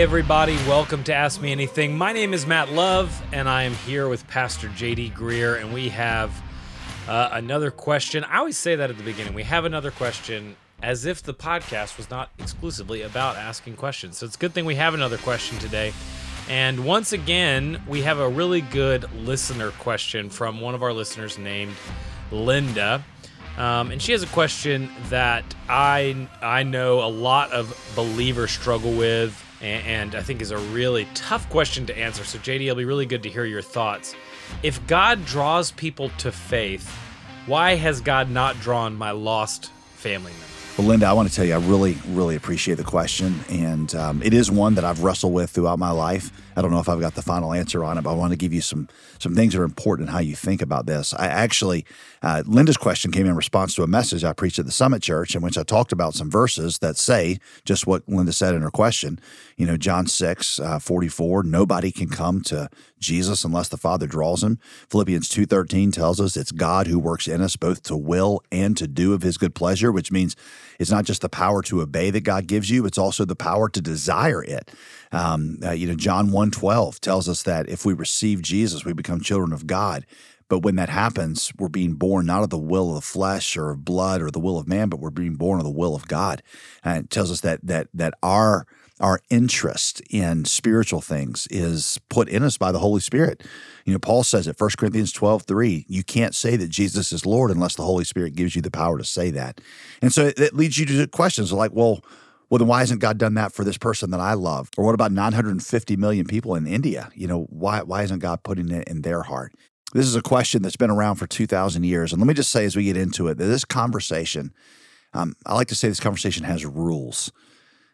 Everybody, welcome to Ask Me Anything. My name is Matt Love, and I am here with Pastor JD Greear, and we have uh, another question. I always say that at the beginning. We have another question as if the podcast was not exclusively about asking questions. So it's a good thing we have another question today. And once again, we have a really good listener question from one of our listeners named Linda. Um, and she has a question that I I know a lot of believers struggle with and I think is a really tough question to answer. So, JD, it'll be really good to hear your thoughts. If God draws people to faith, why has God not drawn my lost family member? Linda, I want to tell you, I really, really appreciate the question. And um, it is one that I've wrestled with throughout my life. I don't know if I've got the final answer on it, but I want to give you some some things that are important in how you think about this. I actually, uh, Linda's question came in response to a message I preached at the Summit Church, in which I talked about some verses that say just what Linda said in her question. You know, John 6, uh, 44, nobody can come to Jesus unless the Father draws him. Philippians 2.13 tells us it's God who works in us both to will and to do of his good pleasure, which means it's not just the power to obey that God gives you, it's also the power to desire it. Um, uh, you know, John 1.12 tells us that if we receive Jesus, we become children of God. But when that happens, we're being born not of the will of the flesh or of blood or the will of man, but we're being born of the will of God. And it tells us that that that our our interest in spiritual things is put in us by the Holy Spirit. You know, Paul says it, 1 Corinthians 12, 3, you can't say that Jesus is Lord unless the Holy Spirit gives you the power to say that. And so it, leads you to questions like, well, well, then why hasn't God done that for this person that I love? Or what about 950 million people in India? You know, why, why isn't God putting it in their heart? This is a question that's been around for 2,000 years. And let me just say as we get into it, that this conversation, um, I like to say this conversation has rules.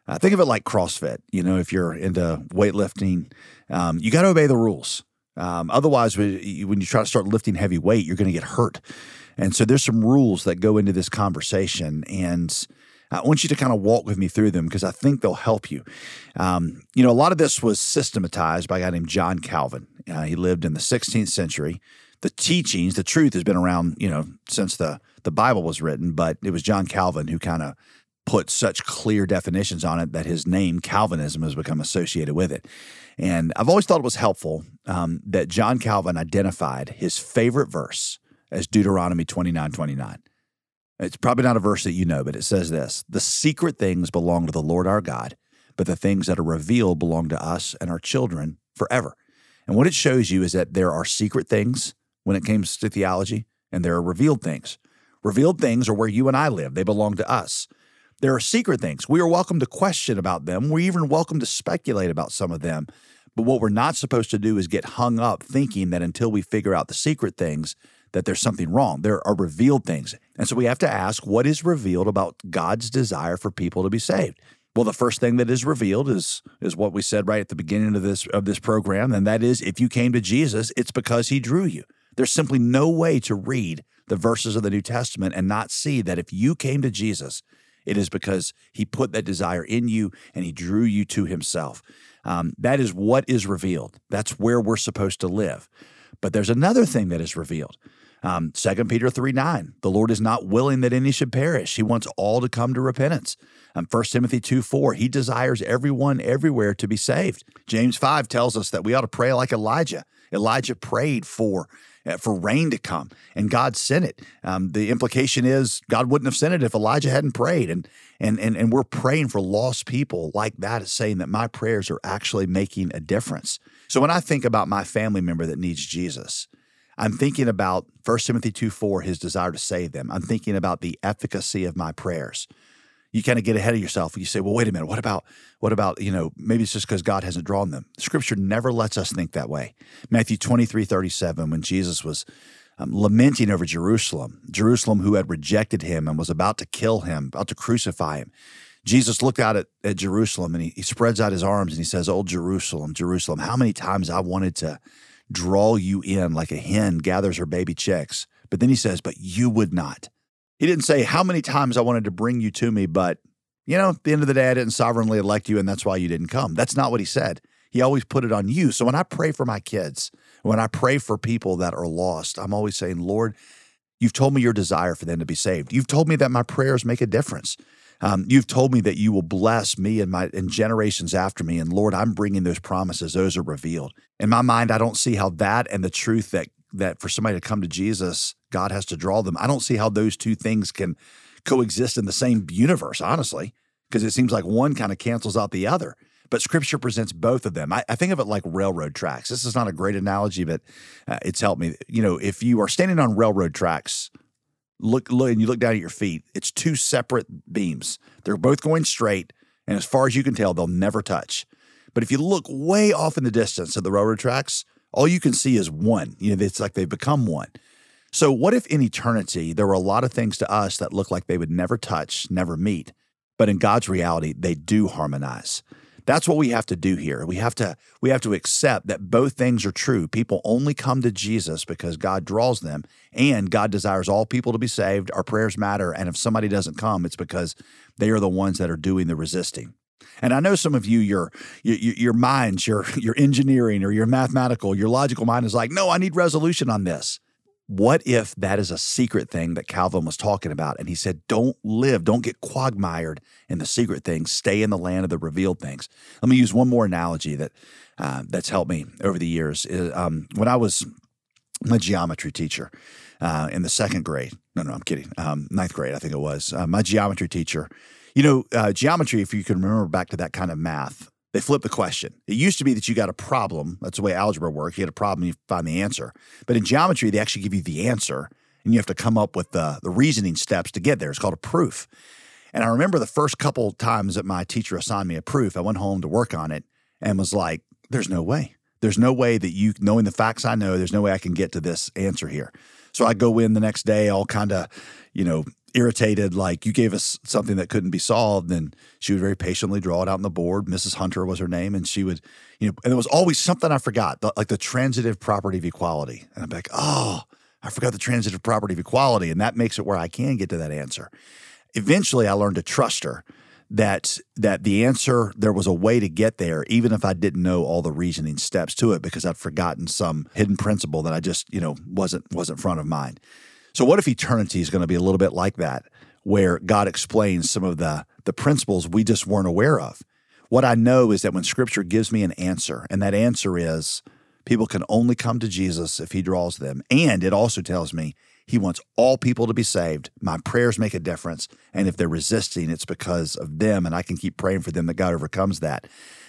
Uh, think of it like CrossFit. You know, if you're into weightlifting, um, you got to obey the rules. Um, otherwise, when you try to start lifting heavy weight, you're going to get hurt. And so there's some rules that go into this conversation. And I want you to kind of walk with me through them because I think they'll help you. Um, you know, a lot of this was systematized by a guy named John Calvin. Uh, he lived in the 16th century. The teachings, the truth has been around, you know, since the, the Bible was written, but it was John Calvin who kind of put such clear definitions on it that his name, Calvinism, has become associated with it. And I've always thought it was helpful um, that John Calvin identified his favorite verse as Deuteronomy 29 29. It's probably not a verse that you know, but it says this The secret things belong to the Lord our God, but the things that are revealed belong to us and our children forever. And what it shows you is that there are secret things when it comes to theology, and there are revealed things. Revealed things are where you and I live, they belong to us. There are secret things. We are welcome to question about them. We're even welcome to speculate about some of them. But what we're not supposed to do is get hung up thinking that until we figure out the secret things, that there's something wrong. There are revealed things. And so we have to ask what is revealed about God's desire for people to be saved? Well, the first thing that is revealed is is what we said right at the beginning of this of this program, and that is if you came to Jesus, it's because he drew you. There's simply no way to read the verses of the New Testament and not see that if you came to Jesus, it is because he put that desire in you and he drew you to himself. Um, that is what is revealed. That's where we're supposed to live. But there's another thing that is revealed. Um, 2 Peter 3 9, the Lord is not willing that any should perish. He wants all to come to repentance. Um, 1 Timothy 2 4, he desires everyone everywhere to be saved. James 5 tells us that we ought to pray like Elijah. Elijah prayed for for rain to come, and God sent it. Um, the implication is God wouldn't have sent it if Elijah hadn't prayed, and and and and we're praying for lost people like that is saying that my prayers are actually making a difference. So when I think about my family member that needs Jesus, I'm thinking about 1 Timothy 2 4, his desire to save them. I'm thinking about the efficacy of my prayers you kind of get ahead of yourself. You say, well, wait a minute. What about, what about, you know, maybe it's just because God hasn't drawn them. Scripture never lets us think that way. Matthew 23, 37, when Jesus was um, lamenting over Jerusalem, Jerusalem who had rejected him and was about to kill him, about to crucify him. Jesus looked out at, at Jerusalem and he, he spreads out his arms and he says, Oh, Jerusalem, Jerusalem, how many times I wanted to draw you in like a hen gathers her baby chicks. But then he says, But you would not. He didn't say how many times I wanted to bring you to me, but you know, at the end of the day, I didn't sovereignly elect you, and that's why you didn't come. That's not what he said. He always put it on you. So when I pray for my kids, when I pray for people that are lost, I'm always saying, Lord, you've told me your desire for them to be saved. You've told me that my prayers make a difference. Um, you've told me that you will bless me and my and generations after me. And Lord, I'm bringing those promises. Those are revealed. In my mind, I don't see how that and the truth that that for somebody to come to Jesus, God has to draw them. I don't see how those two things can coexist in the same universe, honestly, because it seems like one kind of cancels out the other. But Scripture presents both of them. I, I, think of it like railroad tracks. This is not a great analogy, but uh, it's helped me. You know, if you are standing on railroad tracks, look, look, and you look down at your feet, it's two separate beams. They're both going straight, and as far as you can tell, they'll never touch. But if you look way off in the distance at the railroad tracks, all you can see is one. You know, it's like they've become one. So, what if in eternity there were a lot of things to us that look like they would never touch, never meet, but in God's reality, they do harmonize? That's what we have to do here. We have to we have to accept that both things are true. People only come to Jesus because God draws them and God desires all people to be saved. Our prayers matter and if somebody doesn't come, it's because they are the ones that are doing the resisting. And I know some of you, your your, your minds, your your engineering or your mathematical, your logical mind is like, no, I need resolution on this. What if that is a secret thing that Calvin was talking about? And he said, don't live, don't get quagmired in the secret things. Stay in the land of the revealed things. Let me use one more analogy that uh, that's helped me over the years. Um, when I was my geometry teacher uh, in the second grade, no, no, I'm kidding, um, ninth grade, I think it was, uh, my geometry teacher you know, uh, geometry, if you can remember back to that kind of math, they flip the question. It used to be that you got a problem. That's the way algebra works. You had a problem, you find the answer. But in geometry, they actually give you the answer, and you have to come up with the, the reasoning steps to get there. It's called a proof. And I remember the first couple times that my teacher assigned me a proof, I went home to work on it and was like, there's no way. There's no way that you, knowing the facts I know, there's no way I can get to this answer here. So I go in the next day, all kind of, you know, irritated, like you gave us something that couldn't be solved. And she would very patiently draw it out on the board. Mrs. Hunter was her name. And she would, you know, and there was always something I forgot, like the transitive property of equality. And I'm like, oh, I forgot the transitive property of equality. And that makes it where I can get to that answer. Eventually, I learned to trust her that that the answer there was a way to get there even if I didn't know all the reasoning steps to it because I'd forgotten some hidden principle that I just you know wasn't wasn't front of mind. So what if eternity is going to be a little bit like that where God explains some of the the principles we just weren't aware of. What I know is that when scripture gives me an answer and that answer is people can only come to Jesus if he draws them and it also tells me he wants all people to be saved. My prayers make a difference. And if they're resisting, it's because of them. And I can keep praying for them that God overcomes that.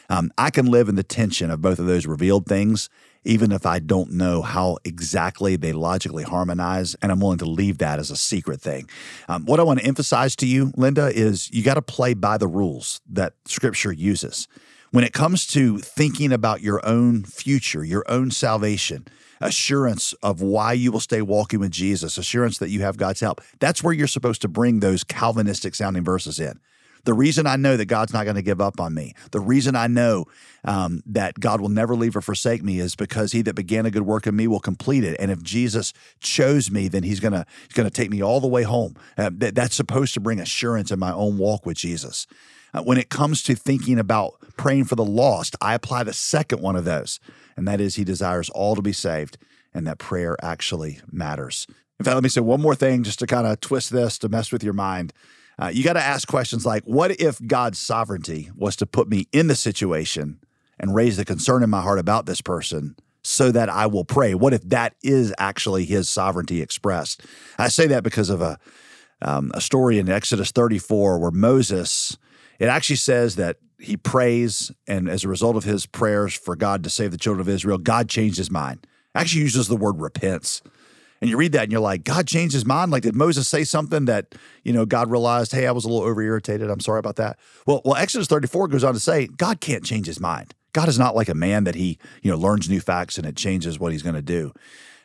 Um, I can live in the tension of both of those revealed things, even if I don't know how exactly they logically harmonize. And I'm willing to leave that as a secret thing. Um, what I want to emphasize to you, Linda, is you got to play by the rules that Scripture uses. When it comes to thinking about your own future, your own salvation, assurance of why you will stay walking with Jesus, assurance that you have God's help. That's where you're supposed to bring those Calvinistic sounding verses in. The reason I know that God's not going to give up on me, the reason I know um, that God will never leave or forsake me is because He that began a good work in me will complete it. And if Jesus chose me, then He's gonna He's gonna take me all the way home. Uh, that, that's supposed to bring assurance in my own walk with Jesus. Uh, when it comes to thinking about praying for the lost, I apply the second one of those and that is he desires all to be saved and that prayer actually matters. In fact, let me say one more thing just to kind of twist this to mess with your mind. Uh, you got to ask questions like what if God's sovereignty was to put me in the situation and raise the concern in my heart about this person so that I will pray? What if that is actually his sovereignty expressed? I say that because of a, um, a story in Exodus 34 where Moses, it actually says that he prays, and as a result of his prayers for God to save the children of Israel, God changed his mind. Actually, uses the word repents. And you read that and you're like, God changed his mind. Like, did Moses say something that, you know, God realized, hey, I was a little over irritated. I'm sorry about that. Well, well, Exodus 34 goes on to say, God can't change his mind. God is not like a man that he, you know, learns new facts and it changes what he's going to do.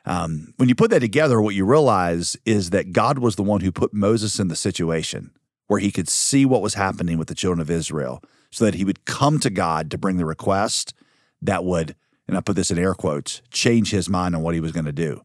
Um, when you put that together, what you realize is that God was the one who put Moses in the situation where he could see what was happening with the children of Israel so that he would come to God to bring the request that would, and I put this in air quotes, change his mind on what he was going to do.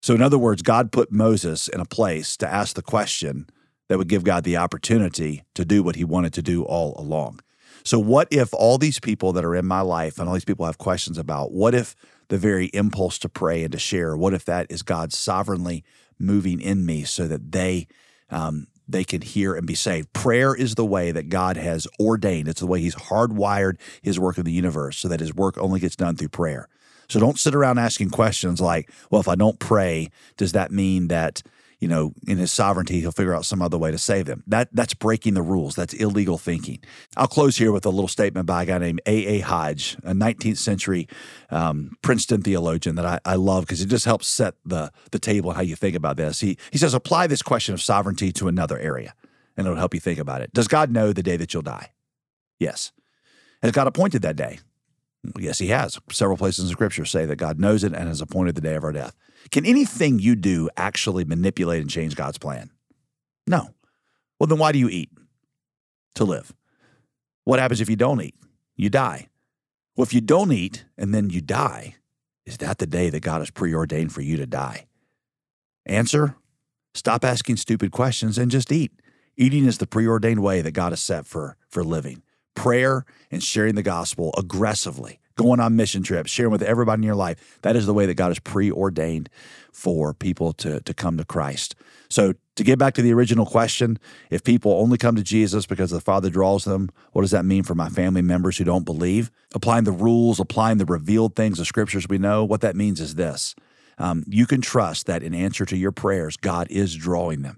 So, in other words, God put Moses in a place to ask the question that would give God the opportunity to do what he wanted to do all along. So, what if all these people that are in my life and all these people have questions about, what if the very impulse to pray and to share, what if that is God sovereignly moving in me so that they um, they can hear and be saved. Prayer is the way that God has ordained. It's the way He's hardwired His work in the universe so that His work only gets done through prayer. So don't sit around asking questions like, well, if I don't pray, does that mean that you know, in his sovereignty, he'll figure out some other way to save them. That that's breaking the rules. That's illegal thinking. I'll close here with a little statement by a guy named A. A. Hodge, a 19th century um, Princeton theologian that I, I love because it just helps set the the table how you think about this. He he says apply this question of sovereignty to another area, and it'll help you think about it. Does God know the day that you'll die? Yes. Has God appointed that day? Yes, He has. Several places in Scripture say that God knows it and has appointed the day of our death. Can anything you do actually manipulate and change God's plan? No. Well, then why do you eat? To live. What happens if you don't eat? You die. Well, if you don't eat and then you die, is that the day that God has preordained for you to die? Answer Stop asking stupid questions and just eat. Eating is the preordained way that God has set for, for living. Prayer and sharing the gospel aggressively going on mission trips, sharing with everybody in your life. That is the way that God has preordained for people to, to come to Christ. So, to get back to the original question, if people only come to Jesus because the Father draws them, what does that mean for my family members who don't believe? Applying the rules, applying the revealed things, the scriptures we know, what that means is this. Um, you can trust that in answer to your prayers, God is drawing them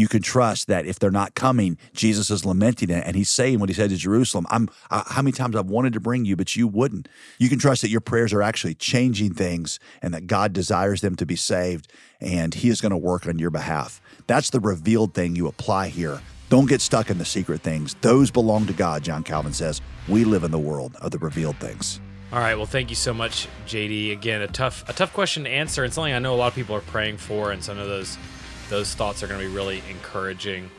you can trust that if they're not coming, Jesus is lamenting it and he's saying what he said to Jerusalem. I'm how many times I've wanted to bring you, but you wouldn't. You can trust that your prayers are actually changing things and that God desires them to be saved and he is going to work on your behalf. That's the revealed thing you apply here. Don't get stuck in the secret things. Those belong to God, John Calvin says. We live in the world of the revealed things. All right. Well, thank you so much, JD. Again, a tough, a tough question to answer, and something I know a lot of people are praying for, and some of those those thoughts are going to be really encouraging.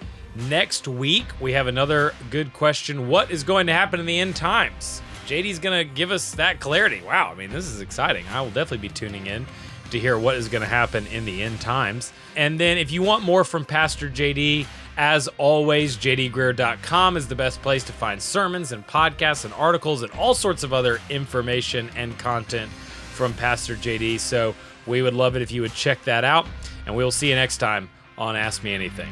Next week, we have another good question. What is going to happen in the end times? JD's going to give us that clarity. Wow, I mean, this is exciting. I will definitely be tuning in to hear what is going to happen in the end times. And then if you want more from Pastor JD, as always, jdgreear.com is the best place to find sermons and podcasts and articles and all sorts of other information and content from Pastor JD. So we would love it if you would check that out and we'll see you next time on Ask Me Anything.